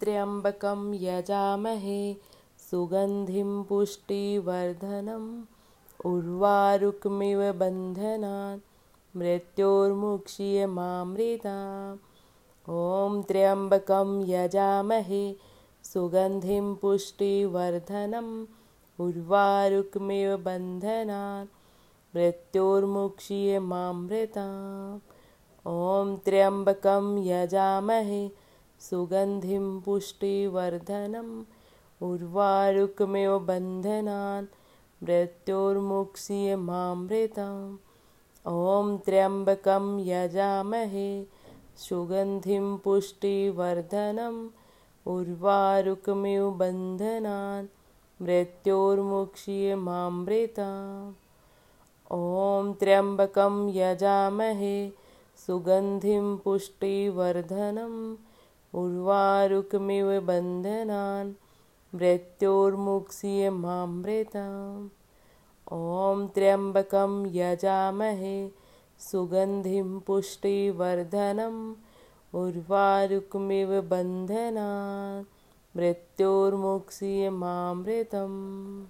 त्र्यम्बकं यजामहे सुगन्धिं पुष्टिवर्धनम् उर्वारुक्मिव बन्धनान् मृत्योर्मुक्षीयमामृता ॐ त्र्यम्बकं यजामहे सुगन्धिं पुष्टिवर्धनम् उर्वारुक्मिव बन्धनान् मृत्योर्मुक्षीयमामृता ॐ त्र्यम्बकं यजामहे सुगन्धिं पुष्टिवर्धनम् उर्वारुकमिव बन्धनान् मृत्योर्मुक्षीयमामृता ॐ त्र्यम्बकं यजामहे सुगन्धिं पुष्टिवर्धनम् उर्वारुकमिव बन्धनान् मृत्योर्मुक्षीयमामृता ॐ त्र्यम्बकं यजामहे सुगन्धिं पुष्टिवर्धनम् उर्वारुकमिव बन्धनान् मृत्योर्मुक्षीयमामृता ॐ त्र्यम्बकं यजामहे सुगन्धिं पुष्टिवर्धनम्। उर्वारुकमिव बन्धनान् मृत्योर्मुक्षीयमामृतम्